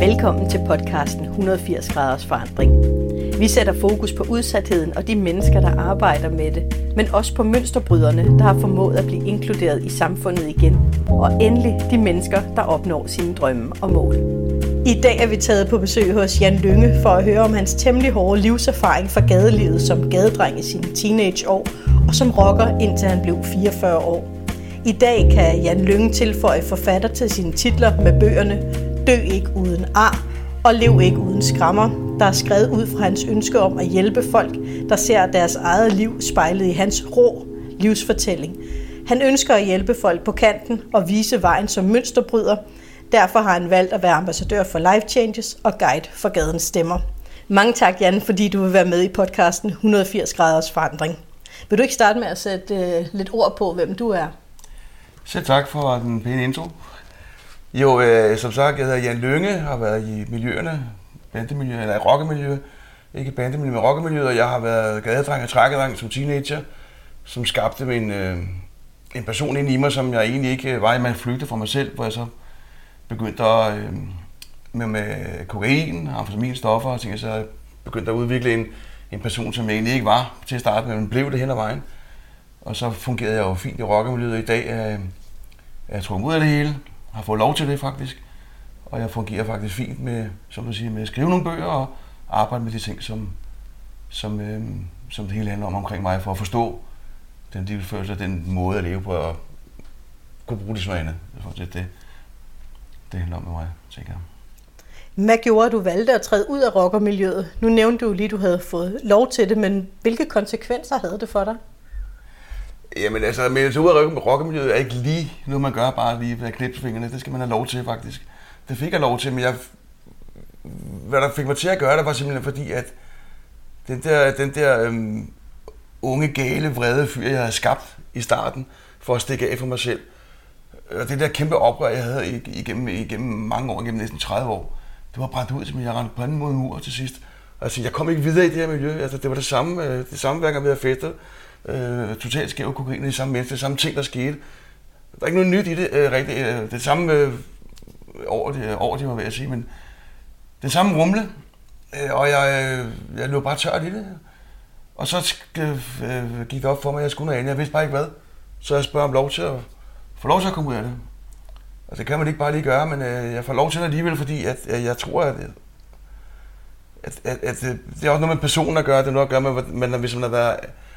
Velkommen til podcasten 180 graders forandring. Vi sætter fokus på udsatheden og de mennesker, der arbejder med det, men også på mønsterbryderne, der har formået at blive inkluderet i samfundet igen, og endelig de mennesker, der opnår sine drømme og mål. I dag er vi taget på besøg hos Jan Lynge for at høre om hans temmelig hårde livserfaring fra gadelivet som gadedreng i sine teenageår og som rocker indtil han blev 44 år. I dag kan Jan Lynge tilføje forfatter til sine titler med bøgerne Dø ikke uden ar og Lev ikke uden skrammer, der er skrevet ud fra hans ønske om at hjælpe folk, der ser deres eget liv spejlet i hans rå livsfortælling. Han ønsker at hjælpe folk på kanten og vise vejen som mønsterbryder. Derfor har han valgt at være ambassadør for Life Changes og guide for gadens stemmer. Mange tak, Jan, fordi du vil være med i podcasten 180 graders forandring. Vil du ikke starte med at sætte øh, lidt ord på, hvem du er? Selv tak for den pæne intro. Jo, øh, som sagt, jeg hedder Jan Lønge, har været i miljøerne, bandemiljø, eller rockemiljø, ikke bandemiljø, men rockemiljø, og jeg har været gadedreng og trækkedreng som teenager, som skabte min, øh, en person ind i mig, som jeg egentlig ikke øh, var i, man flygtede fra mig selv, hvor jeg så begyndte at, øh, med, med kokain, amfetaminstoffer og ting, så jeg begyndte at udvikle en, en person, som jeg egentlig ikke var til at starte med, men blev det hen ad vejen. Og så fungerede jeg jo fint i rockemiljøet, i dag Øh, jeg trukket ud af det hele, har fået lov til det faktisk, og jeg fungerer faktisk fint med, som man siger, med at skrive nogle bøger og arbejde med de ting, som, som, øh, som det hele handler om omkring mig, for at forstå den livsførelse og den måde at leve på, og kunne bruge det som andet. Det, det, det handler om med mig, tænker jeg. Hvad gjorde, at du valgte at træde ud af rockermiljøet? Nu nævnte du lige, at du havde fået lov til det, men hvilke konsekvenser havde det for dig? Jamen altså, at melde sig ud af rockemiljøet er ikke lige noget, man gør bare lige ved at knipse fingrene. Det skal man have lov til, faktisk. Det fik jeg lov til, men jeg, hvad der fik mig til at gøre det, var simpelthen fordi, at den der, den der øhm, unge, gale, vrede fyr, jeg havde skabt i starten, for at stikke af for mig selv, og det der kæmpe oprør, jeg havde igennem, igennem mange år, igennem næsten 30 år, det var brændt ud, som jeg rendte panden mod en mur til sidst. Altså, jeg kom ikke videre i det her miljø. Altså, det var det samme, øh, det samme hver gang vi havde festet øh, totalt skæv kokain i samme menneske, det samme ting, der skete. Der er ikke noget nyt i det øh, rigtigt. Øh, det samme øh, over, det, over det, var ved at sige, men den samme rumle, øh, og jeg, øh, jeg lå bare tørt i det. Og så øh, gik det op for mig, at jeg skulle noget andet. Jeg vidste bare ikke hvad. Så jeg spørger om lov til at få lov til at komme ud af det. Og det kan man ikke bare lige gøre, men øh, jeg får lov til det alligevel, fordi at, øh, jeg tror, at, at, at, at, øh, det er også noget med personen at gøre. Det er noget at gøre med, men hvis man har været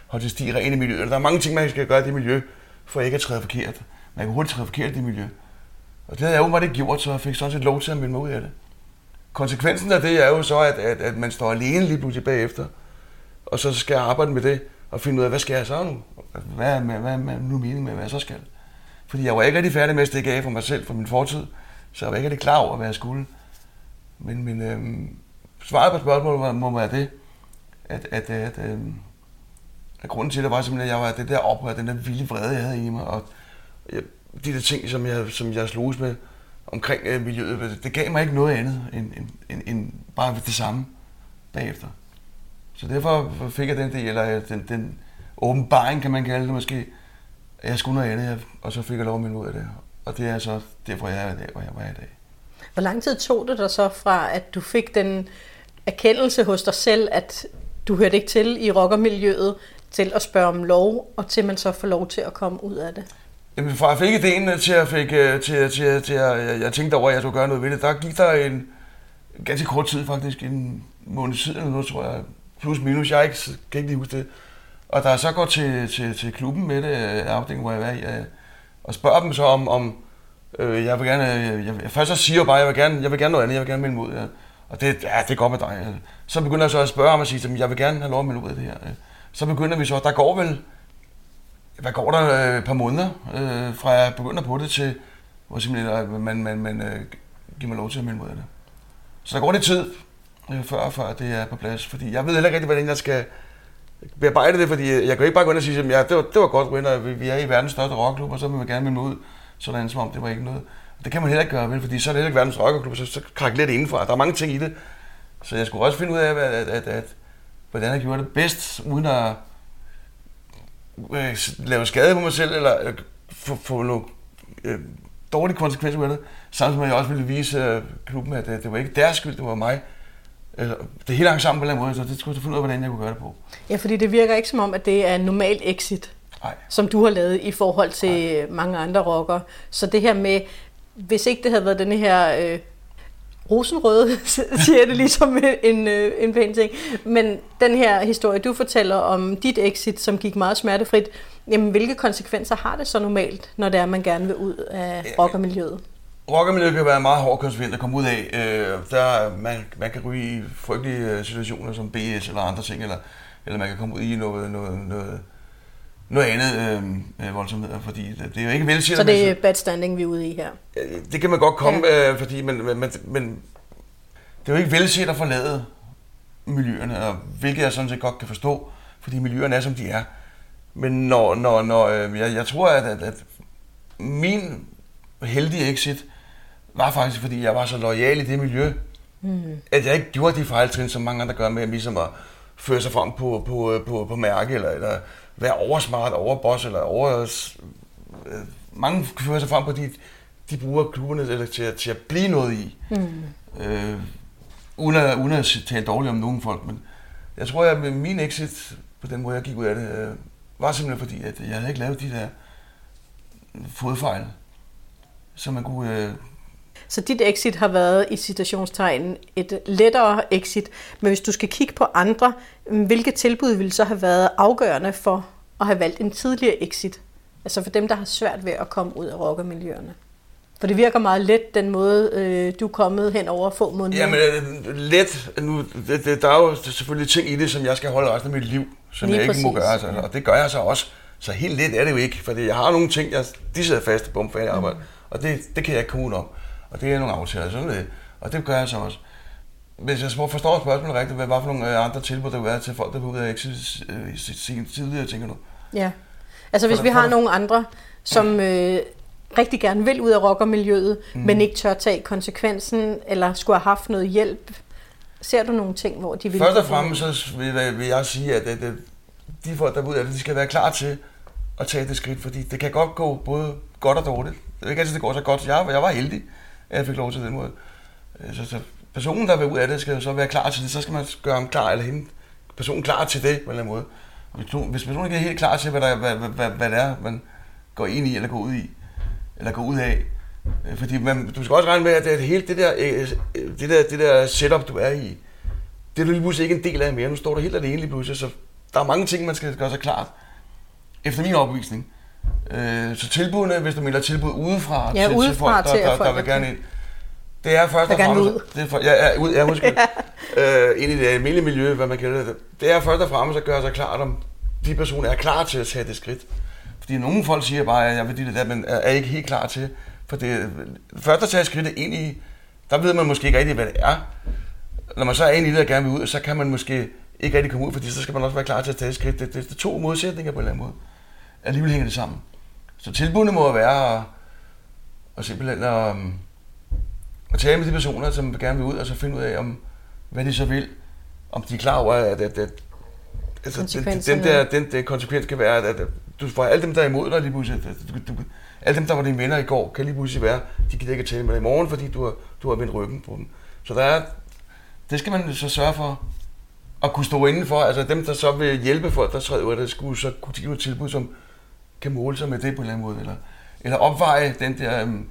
holde til sti rene miljø. Der er mange ting, man skal gøre i det miljø, for ikke at træde forkert. Man kan hurtigt træde forkert i det miljø. Og det havde jeg åbenbart ikke gjort, så jeg fik sådan set lov til at melde mig ud af det. Konsekvensen af det er jo så, at, at, at man står alene lige pludselig bagefter, og så skal jeg arbejde med det, og finde ud af, hvad skal jeg så nu? Hvad er, hvad er nu meningen med, hvad jeg så skal? Fordi jeg var ikke rigtig færdig med at stikke af for mig selv, for min fortid, så jeg var ikke rigtig klar over, hvad jeg skulle. Men, men øhm, svaret på spørgsmålet må, må være det, at, at, at øhm, at grunden til det var simpelthen, at jeg var det der oprør, den der vilde vrede, jeg havde i mig, og jeg, de der ting, som jeg, som jeg slogs med omkring øh, miljøet, det, gav mig ikke noget andet end, end, end, end bare det samme bagefter. Så derfor fik jeg den del, eller øh, den, den åbenbaring, kan man kalde det måske, at jeg skulle noget andet, og så fik jeg lov at melde ud af det. Og det er så derfor, jeg er i dag, hvor jeg var i dag. Hvor lang tid tog det dig så fra, at du fik den erkendelse hos dig selv, at du hørte ikke til i rockermiljøet, til at spørge om lov, og til man så får lov til at komme ud af det? Jamen, fra jeg fik idéen til, at, fik, øh, til, øh, til, øh, til, til at jeg, jeg tænkte over, at jeg skulle gøre noget ved det, der gik der en ganske kort tid faktisk, en måned tid eller noget, tror jeg, plus minus, jeg ikke, kan ikke lige huske det. Og da jeg så går til, til, til klubben med det, afdelingen, hvor jeg er i, og spørger dem så om, om øh, jeg vil gerne, jeg, jeg, først så siger jeg bare, jeg vil gerne, jeg vil gerne noget andet, jeg vil gerne melde mod, Ja. Og det, ja, det går med dig. Så begynder jeg så at spørge ham og sige at jeg vil gerne have lov at melde ud af det her så begynder vi så, der går vel, hvad går der, øh, et par måneder, øh, fra jeg begynder på det til, hvor simpelthen øh, man, man, man øh, giver mig lov til at melde mod det. Så der går lidt tid, øh, før, før det er på plads, fordi jeg ved heller ikke rigtig, hvordan jeg skal bearbejde det, fordi jeg kan ikke bare gå ind og sige, at ja, det, var, det var godt, Winter, vi, vi er i verdens største rockklub, og så vil man gerne melde mig ud, sådan som om det var ikke noget. Det kan man heller ikke gøre, vel, fordi så er det heller ikke verdens rockklub, så, så krakelerer det indenfor. Der er mange ting i det. Så jeg skulle også finde ud af, at, at, at, at hvordan jeg gjorde det bedst, uden at øh, lave skade på mig selv, eller øh, få, få noget, øh, dårlige konsekvenser med det. Samtidig med, at jeg også ville vise øh, klubben, at det, det var ikke deres skyld, det var mig. Eller, det hele hang sammen på en eller anden måde, så det skulle jeg finde ud af, hvordan jeg kunne gøre det på. Ja, fordi det virker ikke som om, at det er en normal exit, Nej. som du har lavet i forhold til Nej. mange andre rockere. Så det her med, hvis ikke det havde været denne her øh, rosenrøde, siger det ligesom en, øh, en pæn ting. Men den her historie, du fortæller om dit exit, som gik meget smertefrit, jamen hvilke konsekvenser har det så normalt, når det er, man gerne vil ud af rockermiljøet? Rockermiljøet kan være meget hård konsekvens at komme ud af. Øh, der, man, man kan ryge i frygtelige øh, situationer som BS eller andre ting, eller, eller man kan komme ud i noget, noget, noget, noget andet øh, øh voldsomheder, fordi det, er jo ikke velsigt. Så det er bad standing, vi er ude i her? Det kan man godt komme, ja. øh, fordi, men, men, men, det er jo ikke velsigt at forlade miljøerne, og hvilket jeg sådan set godt kan forstå, fordi miljøerne er, som de er. Men når, når, når øh, jeg, jeg tror, at, at, at min heldige exit var faktisk, fordi jeg var så lojal i det miljø, mm. at jeg ikke gjorde de fejltrin, som mange andre gør med, ligesom at føre sig frem på, på, på, på mærke, eller, eller være oversmart, overboss, eller over... Øh, mange fører sig frem på, de, de bruger klubberne eller til, til at blive noget i. Mm. Øh, uden, at, uden at tale dårligt om nogen folk, men jeg tror, at med min exit, på den måde, jeg gik ud af det, øh, var simpelthen fordi, at jeg havde ikke lavet de der fodfejl, så man kunne... Øh... Så dit exit har været i citationstegn et lettere exit, men hvis du skal kigge på andre, hvilke tilbud ville så have været afgørende for at have valgt en tidligere exit? Altså for dem, der har svært ved at komme ud af rockermiljøerne. For det virker meget let, den måde, øh, du er kommet hen over få måneder. Jamen, øh, let. Nu, det, det, der er jo selvfølgelig ting i det, som jeg skal holde resten af mit liv, som Lige jeg ikke præcis. må gøre. Altså, og det gør jeg så også. Så helt let er det jo ikke, fordi jeg har nogle ting, jeg, de sidder fast i bump arbejde, mm. og det, det kan jeg ikke kunne om. Og det er nogle aftaler, sådan det. Og det gør jeg så også. Hvis jeg forstår spørgsmålet rigtigt, hvad var for nogle øh, andre tilbud, der vil være til folk, der vil ud af exit øh, tidligere, tænker du? Ja. Altså hvis vi har nogle andre, som øh, rigtig gerne vil ud af rockermiljøet, mm. men ikke tør tage konsekvensen, eller skulle have haft noget hjælp, ser du nogle ting, hvor de vil... Først og fremmest så vil, vil jeg sige, at, at, at de folk, der er ude af det, de skal være klar til at tage det skridt, fordi det kan godt gå både godt og dårligt. Det er ikke altid, det går så godt. Jeg, jeg var heldig, at jeg fik lov til den måde. Øh, så, så personen, der vil ud af det, skal jo så være klar til det. Så skal man gøre ham klar, eller hende, personen klar til det, på en eller anden måde. Hvis personen ikke er helt klar til, hvad, der, hvad, hvad, hvad, hvad det er, man går ind i eller går ud i, eller går ud af, øh, fordi man, du skal også regne med, at det, hele det der, øh, det, der, det der setup, du er i, det er du lige pludselig ikke en del af mere. Nu står du helt alene lige pludselig, så der er mange ting, man skal gøre sig klart. Efter min opvisning. Øh, så tilbudene, hvis du melder tilbud udefra ja, til, udefra til folk, der, der, der, der vil gerne ind, det er først og fremmest... Ud. Det er for, ja, ja, ud, ja, måske, ja. Øh, ind i det almindelige miljø, hvad man kalder det. Det er først og fremmest at gøre sig klart, om de personer er klar til at tage det skridt. Fordi nogle folk siger bare, at jeg vil det der, men er ikke helt klar til. For det, først at tage skridtet ind i, der ved man måske ikke rigtig, hvad det er. Når man så er inde i det og gerne vil ud, så kan man måske ikke rigtig komme ud, fordi så skal man også være klar til at tage skridt. Det, det, det er to modsætninger på en eller anden måde. Alligevel hænger det sammen. Så tilbudene må være at, at simpelthen at, at tale med de personer, som gerne vil ud, og så finde ud af, om, hvad de så vil. Om de er klar over, at, at, at altså, den, den der, den der konsekvens kan være, at, at du får alle dem, der er imod dig lige pludselig, du, du, alle dem, der var dine venner i går, kan lige pludselig være, de gider ikke at tale med dig i morgen, fordi du har, du har vendt ryggen på dem. Så der er, det skal man så sørge for at kunne stå indenfor. Altså dem, der så vil hjælpe folk, der træder ud af det, skulle så kunne give et tilbud, som kan måle sig med det på en eller anden måde. Eller, eller opveje den der um,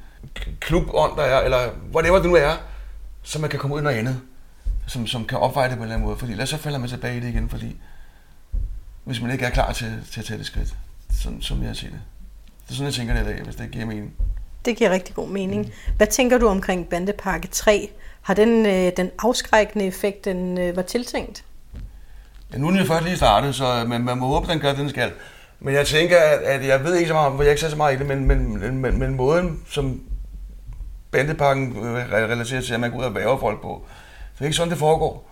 klubånd, der er, eller whatever det nu er, så man kan komme ud i noget andet, som, som kan opveje det på en eller anden måde. Fordi ellers så falder man tilbage i det igen, fordi hvis man ikke er klar til, til at tage det skridt sådan, som jeg ser det. Det er sådan, jeg tænker det i dag, hvis det giver mening. Det giver rigtig god mening. Mm. Hvad tænker du omkring Bandepakke 3? Har den øh, den afskrækkende effekt, den øh, var tiltænkt? Ja, nu er den jo først lige startet, så man, man må håbe, den gør det, den skal. Men jeg tænker, at, at jeg ved ikke så meget, for jeg ikke så meget i det, men, men, men, men måden, som bandepakken øh, relaterer til, at man går ud og værger folk på, det er ikke sådan, det foregår.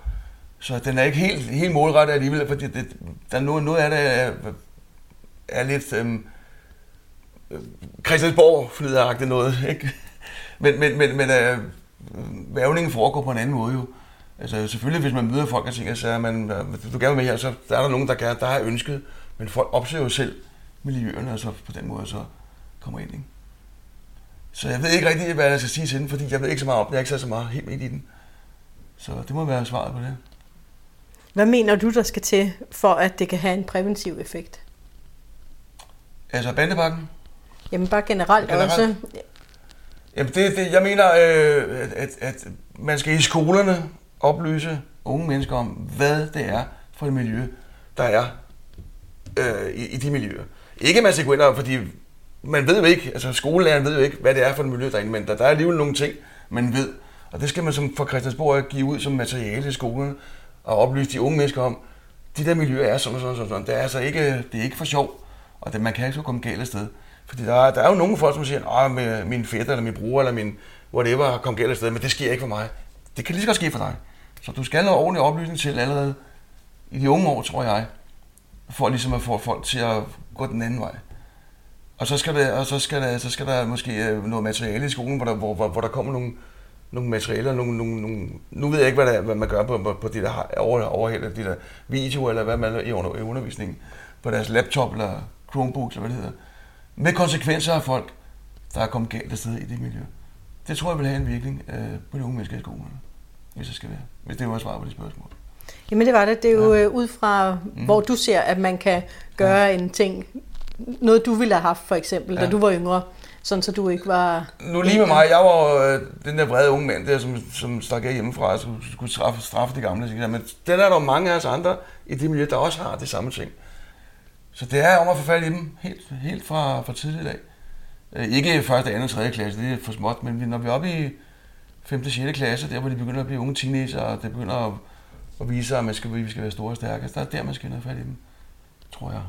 Så den er ikke helt, helt målrettet alligevel, fordi det, der er noget, noget af det er, er lidt øhm, øh, Christiansborg flyderagtigt noget, ikke? Men, men, men, men øh, vævningen foregår på en anden måde jo. Altså selvfølgelig, hvis man møder folk og tænker, så er man, øh, du gerne med her, så der er der nogen, der, gerne, der har ønsket, men folk opsøger jo selv miljøerne, og så på den måde så kommer ind, ikke? Så jeg ved ikke rigtig, hvad jeg skal sige til den, fordi jeg ved ikke så meget om den. Jeg er ikke så meget helt ind i den. Så det må være svaret på det. Hvad mener du, der skal til, for at det kan have en præventiv effekt? Altså bandepakken? Jamen bare generelt, generelt. også. Jamen det, det, jeg mener, øh, at, at man skal i skolerne oplyse unge mennesker om, hvad det er for et miljø, der er øh, i, i de miljøer. Ikke at man skal gå ind og, fordi man ved jo ikke, altså skolelæreren ved jo ikke, hvad det er for et miljø derinde, men der, der er alligevel nogle ting, man ved. Og det skal man som fra Christiansborg give ud som materiale i skolen og oplyse de unge mennesker om, de der miljøer er sådan og sådan og sådan. Det er altså ikke, det er ikke for sjov, og det, man kan ikke så komme galt af sted. Fordi der er, der er jo nogle folk, som siger, at min fætter eller min bror eller min whatever har kommet galt af sted, men det sker ikke for mig. Det kan lige så godt ske for dig. Så du skal have ordentlig oplysning til allerede i de unge år, tror jeg, for ligesom at få folk til at gå den anden vej. Og så skal der, og så skal der, så skal der måske øh, noget materiale i skolen, hvor der, hvor, hvor, hvor der kommer nogle, nogle materialer, nogle, nogle, nogle, nu ved jeg ikke, hvad, der, hvad man gør på, på, på de der over, overhælder, de der videoer, eller hvad man i under, i undervisningen, på deres laptop, eller Chromebook, eller hvad det hedder, med konsekvenser af folk, der er kommet galt afsted i det miljø. Det tror jeg vil have en virkning øh, på de unge mennesker i skolen, hvis det skal være. Hvis det var svar på de spørgsmål. Jamen det var det. Det er jo ja. Øh, ud fra, mm. hvor du ser, at man kan gøre ja. en ting. Noget du ville have haft for eksempel, ja. da du var yngre. Sådan så du ikke var... Nu lige med mig, jeg var øh, den der vrede unge mand der, som, som stak af hjemmefra, og skulle straffe, straffe de gamle. Men den er der mange af os andre i det miljø, der også har det samme ting. Så det er om at få fat i dem helt, helt fra, fra tidlig dag. Øh, ikke første, anden og tredje klasse, det er for småt, men når vi er oppe i 5. og 6. klasse, der hvor de begynder at blive unge teenager, og det begynder at, at vise sig, at man skal, vi skal være store og stærke, så der er der, man skal have fat i dem, tror jeg.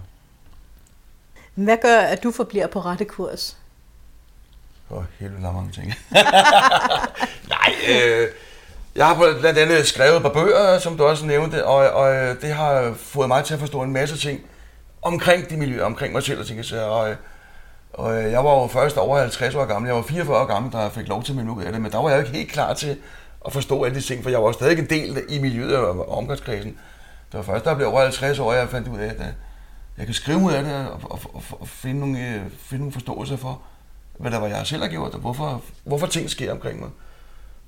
Hvad gør, at du forbliver på rette kurs? Åh, oh, helt vildt mange ting. Nej, øh, jeg har blandt andet skrevet på bøger, som du også nævnte, og, og øh, det har fået mig til at forstå en masse ting omkring de miljøer, omkring mig selv og ting. Og, og jeg var jo først over 50 år gammel. Jeg var 44 år gammel, da jeg fik lov til at ud af det. Men der var jeg jo ikke helt klar til at forstå alle de ting, for jeg var stadig en del i miljøet og omgangskredsen. Det var først, da jeg blev over 50 år, jeg fandt ud af, at øh, jeg kan skrive ud af det og, og, og, og finde, nogle, øh, finde nogle forståelse for, hvad der var, jeg selv har gjort, og hvorfor, hvorfor ting sker omkring mig.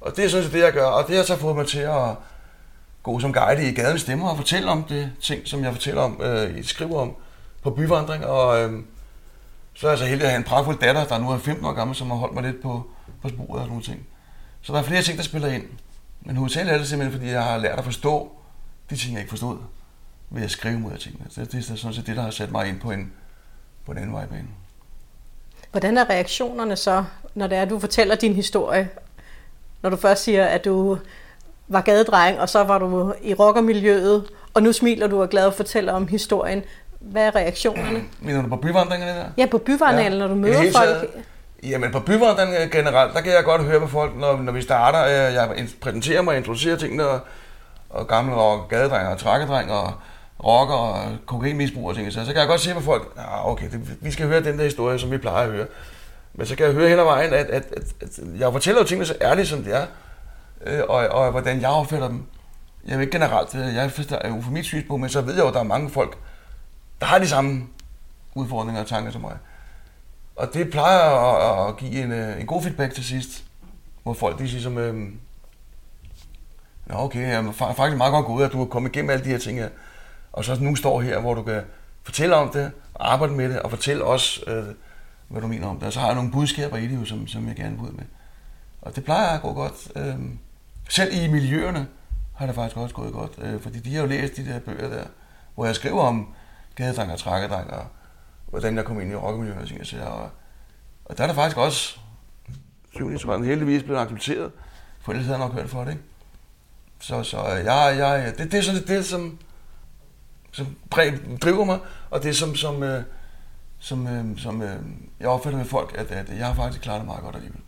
Og det er sådan set det, jeg gør, og det har så fået mig til at gå som guide i gaden stemmer og fortælle om det ting, som jeg fortæller om, øh, skriver om på byvandring. Og øh, så er jeg så heldig at have en pragtfuld datter, der nu er 15 år gammel, som har holdt mig lidt på, på sporet og nogle ting. Så der er flere ting, der spiller ind. Men hovedsageligt er det simpelthen, fordi jeg har lært at forstå de ting, jeg ikke forstod ved at skrive mod af tingene. Det, det er sådan set det, der har sat mig ind på en, på en anden vejbane. Hvordan er reaktionerne så, når det er, at du fortæller din historie? Når du først siger, at du var gadedreng, og så var du i rockermiljøet, og nu smiler du og er glad og fortæller om historien. Hvad er reaktionerne? Mener du på byvandringerne der? Ja, på byvandringerne, ja. når du møder folk. Jamen på byvandring øh, generelt, der kan jeg godt høre på folk, når, når vi starter. Øh, jeg præsenterer mig og introducerer tingene, og, og gamle og gadedreng og trækkedreng og rocker og kokainmisbrug og ting. Så, så kan jeg godt se på folk, ja, okay, det, vi skal høre den der historie, som vi plejer at høre. Men så kan jeg høre hen ad vejen, at, at, at, at jeg fortæller jo tingene så ærligt, som det er øh, og, og hvordan jeg opfatter dem. Jeg ved ikke generelt, øh, jeg er jo for mit synspunkt, men så ved jeg jo, at der er mange folk, der har de samme udfordringer og tanker som mig. Og det plejer at, at give en, øh, en god feedback til sidst, hvor folk de siger som, øh, Nå okay, jeg er faktisk meget godt gået, at du har kommet igennem alle de her ting her. Og så nu står her, hvor du kan fortælle om det, arbejde med det, og fortælle os, øh, hvad du mener om det. Og så har jeg nogle budskaber i det, som, som jeg gerne vil ud med. Og det plejer at gå godt. Øh, selv i miljøerne har det faktisk også gået godt, øh, fordi de har jo læst de der bøger der, hvor jeg skriver om gadedreng og og hvordan jeg kom ind i rockmiljøet og ting, og og, og der er der faktisk også syvningsrønden heldigvis blevet accepteret, for ellers havde jeg nok hørt for det, ikke? Så, så øh, jeg, jeg, det, det er sådan det, som, som driver mig, og det som, som, øh, som, øh, som øh, jeg opfatter med folk, at, at jeg har faktisk klaret det meget godt alligevel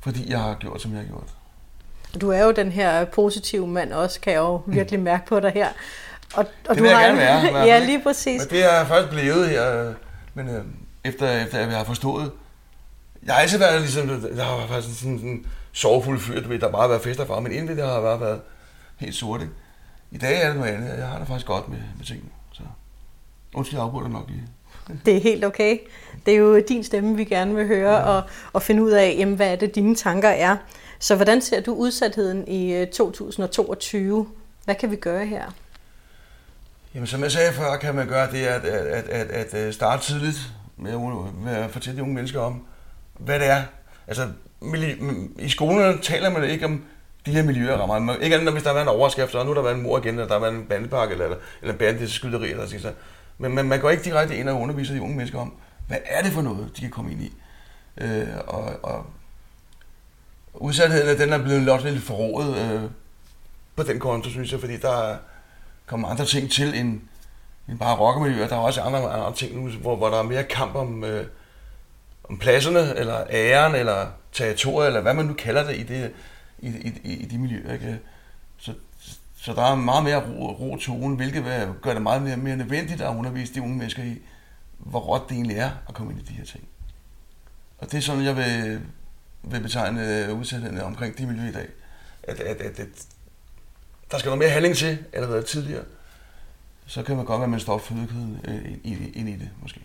fordi jeg har gjort, som jeg har gjort. Du er jo den her positive mand også, kan jeg jo virkelig mærke på dig her. Og, og det du vil har jeg gerne være. ja, lige præcis. Men det er jeg først blevet her, men øh, efter, efter jeg har forstået. Jeg har altid været ligesom, jeg har været sådan, sådan, sådan sovefuld fyr, du ved, der har bare været fester for, men inden det har bare været helt sort, ikke? I dag er det noget andet, jeg har det faktisk godt med, med tingene. Så undskyld, jeg afbryder nok lige. Det er helt okay. Det er jo din stemme, vi gerne vil høre, ja. og, og finde ud af, jamen, hvad er det, dine tanker er. Så hvordan ser du udsatheden i 2022? Øh, hvad kan vi gøre her? Jamen, som jeg sagde før, kan man gøre det, at, at, at, at, at øh, starte tidligt med at, med at fortælle de unge mennesker om, hvad det er. Altså, i skolerne taler man ikke om de her miljøer rammer. Ikke andet, hvis der var en overskrift, og nu har der været en mor igen, eller der har været en bandepakke, eller, eller en bandeskyderi, eller sådan Men man, man går ikke direkte ind og underviser de unge mennesker om, hvad er det for noget, de kan komme ind i. Øh, og, og udsatheden, den er blevet lot lidt forrådet øh, på den konto, synes jeg, fordi der kommer andre ting til end, end bare rockermiljøer. Der er også andre, andre ting nu, hvor, hvor der er mere kamp om, øh, om pladserne, eller æren, eller territoriet, eller hvad man nu kalder det i, det, i, i, i de miljøer. Ikke? Så, så der er meget mere ro, ro tone, hvilket gør det meget mere, mere nødvendigt at undervise de unge mennesker i, hvor råt det egentlig er at komme ind i de her ting. Og det er sådan, jeg vil, vil betegne udsættelsen omkring de miljøer i dag. At, at, at, at der skal noget mere handling til, har været tidligere. Så kan man godt være, at man står fødekæden øh, ind i det, måske.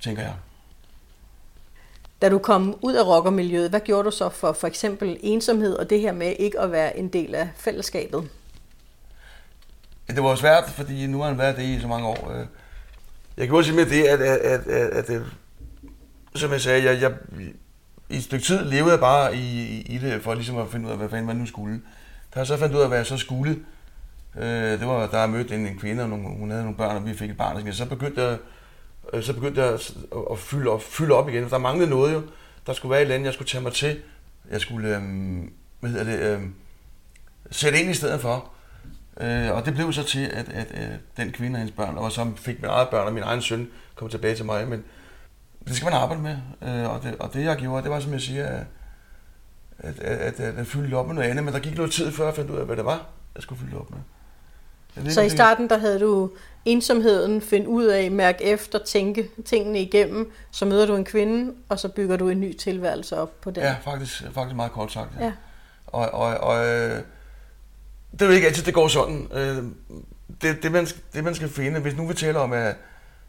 Tænker jeg. Da du kom ud af rockermiljøet, hvad gjorde du så for for eksempel ensomhed og det her med ikke at være en del af fællesskabet? Det var svært, fordi nu har han været det i så mange år. Øh. Jeg sige med det, at, at, at, at, at, at som jeg sagde, jeg, jeg, i et stykke tid levede jeg bare i, i, det, for ligesom at finde ud af, hvad fanden man nu skulle. Da jeg så fandt ud af, hvad jeg så skulle, øh, det var, da jeg mødte en, en kvinde, og nogle, hun havde nogle børn, og vi fik et barn, så begyndte jeg, øh, så begyndte jeg at, at fylde, op, fylde op igen. Der manglede noget jo. Der skulle være et eller andet, jeg skulle tage mig til. Jeg skulle, øh, hvad hedder det, øh, sætte ind i stedet for. Øh, og det blev så til, at, at, at den kvinde og hendes børn, og så fik min eget børn og min egen søn, kom tilbage til mig. Men det skal man arbejde med. Øh, og, det, og det jeg gjorde, det var som jeg siger, at, at, at, at, fylde op med noget andet. Men der gik noget tid før jeg fandt ud af, hvad det var, jeg skulle fylde op med. Så i starten, der havde du ensomheden, find ud af, mærk efter, tænke tingene igennem, så møder du en kvinde, og så bygger du en ny tilværelse op på den. Ja, faktisk, faktisk meget kort sagt. Ja. ja. Og, og, og øh, det er jo ikke altid, det går sådan. Øh, det, det, man, det, man skal finde, hvis nu vi taler om, at,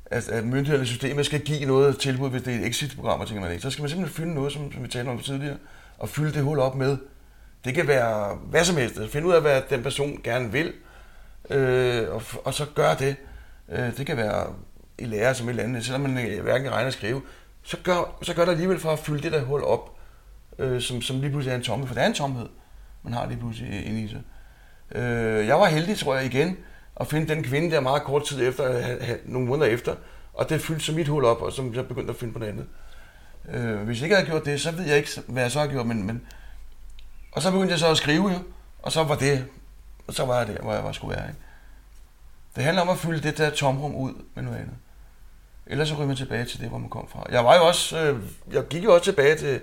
at, at myndighederne systemet skal give noget tilbud, hvis det er et exit-program, og tænker man ikke, så skal man simpelthen finde noget, som, som vi talte om tidligere, og fylde det hul op med. Det kan være hvad som helst. Altså, finde ud af, hvad den person gerne vil, øh, og, og så gør det. Øh, det kan være i lærer som et eller andet, selvom man øh, hverken regner at skrive, så gør, så gør det alligevel for at fylde det der hul op, øh, som, som lige pludselig er en tomhed, for det er en tomhed, man har lige pludselig inde i sig. Øh, jeg var heldig, tror jeg, igen, at finde den kvinde der meget kort tid efter, øh, nogle måneder efter, og det fyldte så mit hul op, og så jeg begyndte at finde på noget andet. Øh, hvis jeg ikke havde gjort det, så ved jeg ikke, hvad jeg så har gjort, men, men og så begyndte jeg så at skrive jo, og så var det, og så var jeg der, hvor jeg var skulle være. Ikke? Det handler om at fylde det der tomrum ud med noget andet. Ellers så ryger man tilbage til det, hvor man kom fra. Jeg var jo også, øh, jeg gik jo også tilbage til,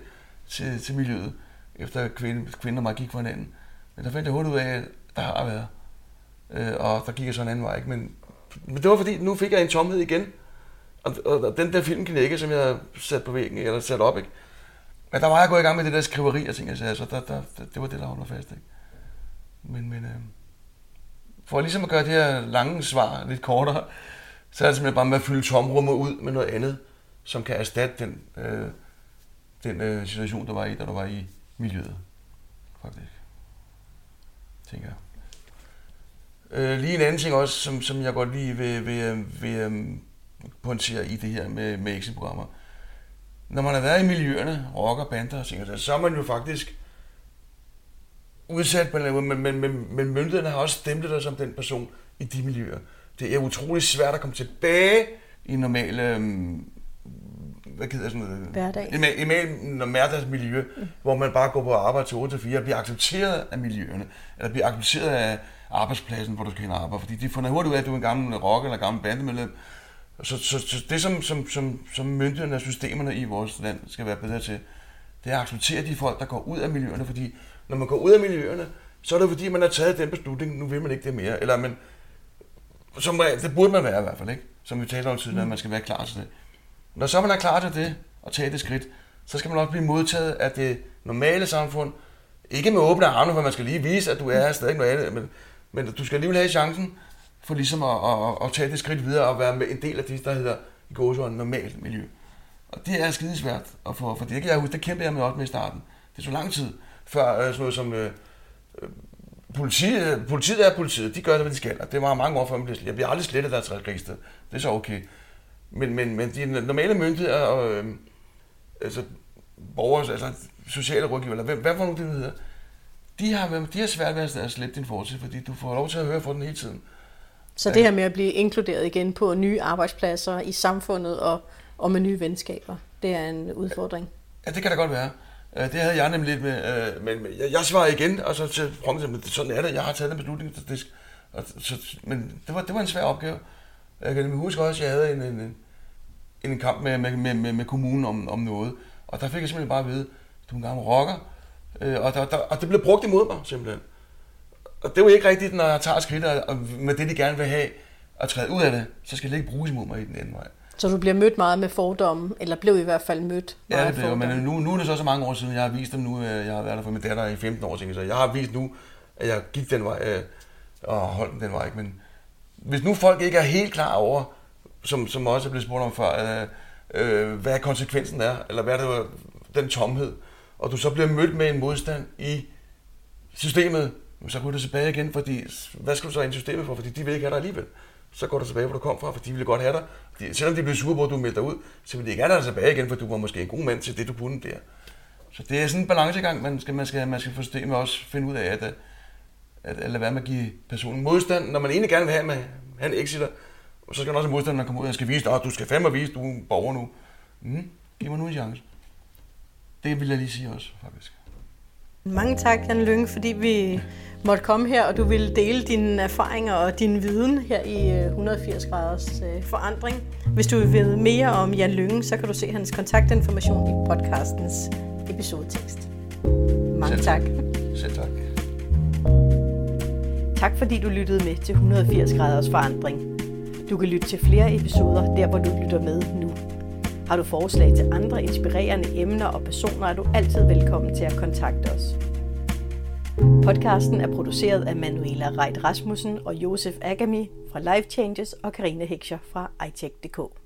til, til miljøet, efter kvinde, kvinder og mig gik fra hinanden. Men der fandt jeg hurtigt ud af, at der har været. Øh, og der gik jeg så en anden vej. Ikke? Men, men det var fordi, nu fik jeg en tomhed igen. Og, og, og den der film knække, som jeg sat på væggen, eller sat op, ikke? Men der var jeg gået i gang med det der skriveri og ting, jeg sagde, så der, der, det var det, der holder fast, ikke? Men, men øh, for ligesom at gøre det her lange svar lidt kortere, så er det simpelthen bare med at fylde tomrummet ud med noget andet, som kan erstatte den, øh, den øh, situation, der var i, da du var i miljøet, faktisk. Tænker jeg. Øh, lige en anden ting også, som, som jeg godt lige vil, vil, øh, vil vil pointere i det her med, med exit-programmer. Når man har været i miljøerne, rocker, bander og ting, så er man jo faktisk udsat, men, men, men, men, men myndighederne har også stemt dig som den person i de miljøer. Det er utrolig svært at komme tilbage i normale um, hvad hedder sådan noget? Hverdag. I, i, hverdagsmiljø, mm. hvor man bare går på arbejde til 8 til 4 og bliver accepteret af miljøerne, eller bliver accepteret af arbejdspladsen, hvor du skal hen og arbejde, fordi de finder hurtigt ud af, at du er en gammel rock eller gammel bandemedlem. Så, så, så det, som, som, som, som myndighederne og systemerne i vores land skal være bedre til, det er at acceptere de folk, der går ud af miljøerne, fordi når man går ud af miljøerne, så er det fordi, man har taget den beslutning, nu vil man ikke det mere. Eller man, som, det burde man være i hvert fald, ikke? Som vi talte om tidligere, mm. at man skal være klar til det. Når så man er klar til det, og tage det skridt, så skal man også blive modtaget af det normale samfund. Ikke med åbne arme, for man skal lige vise, at du er stadig noget andet, men, men du skal alligevel have chancen for ligesom at, at, at tage det skridt videre og være med en del af det, der hedder i gåsøjne normalt miljø. Og det er skidesvært at få, for det kan jeg huske, det kæmpede jeg med også med i starten. Det tog lang tid, før øh, sådan noget som øh, øh politiet, øh, politiet er politiet, de gør det, hvad de skal. Og det var mange år før, man blev slettet. Jeg bliver aldrig slettet deres register. Det er så okay. Men, men, men de normale myndigheder og øh, altså, borgers, altså sociale rådgiver, eller hvad, hvad for nogle det hedder, de har, de har svært ved at slette din fortid, fordi du får lov til at høre for den hele tiden. Så det her med at blive inkluderet igen på nye arbejdspladser i samfundet og, og med nye venskaber, det er en udfordring? Ja, det kan da godt være. Øh, det havde jeg nemlig lidt med, øh, men jeg, jeg svarede igen, og så til at sådan er det, jeg har taget den beslutning. Det, og, så, men det var, det var en svær opgave. Jeg kan huske også, at jeg havde en, en, en kamp med, med, med, med kommunen om, om noget, og der fik jeg simpelthen bare at vide, du er en gammel rocker, øh, og, der, der, og det blev brugt imod mig simpelthen. Og det var ikke rigtigt, når jeg tager skridt og med det, de gerne vil have, at træde ud af det, så skal det ikke bruges imod mig i den anden vej. Så du bliver mødt meget med fordomme, eller blev i hvert fald mødt Ja, det blev, men nu, nu er det så så mange år siden, jeg har vist dem nu, øh, jeg har været der for min datter i 15 år så jeg har vist nu, at jeg gik den vej, øh, og holdt den vej, men hvis nu folk ikke er helt klar over, som, som også er blevet spurgt om før, øh, øh, hvad konsekvensen er, eller hvad det var, den tomhed, og du så bliver mødt med en modstand i systemet, så går du tilbage igen, fordi hvad skal du så ind i systemet for? Fordi de vil ikke have dig alligevel. Så går du tilbage, hvor du kom fra, for de vil godt have dig. Fordi, selvom de bliver sure på, at du meldte dig ud, så vil de ikke have dig tilbage igen, for du var måske en god mand til det, du kunne der. Så det er sådan en balancegang, man skal, man skal, man skal få systemet også finde ud af, at, at, at, at lade være med at give personen modstand. Når man egentlig gerne vil have, med, han exiter, og så skal man også have modstand, når man kommer ud og skal vise dig, du skal fandme vise, du er borger nu. Mm, giv mig nu en chance. Det vil jeg lige sige også, faktisk. Mange tak, Jan Lyng, fordi vi måtte komme her, og du ville dele dine erfaringer og din viden her i 180 øh, graders øh, forandring. Hvis du vil vide mere om Jan Lønge, så kan du se hans kontaktinformation i podcastens episodetekst. Mange Selv. tak. Selv tak. Tak fordi du lyttede med til 180 graders forandring. Du kan lytte til flere episoder der, hvor du lytter med nu. Har du forslag til andre inspirerende emner og personer, er du altid velkommen til at kontakte os. Podcasten er produceret af Manuela Reit Rasmussen og Josef Agami fra Life Changes og Karine Hekscher fra iTech.dk.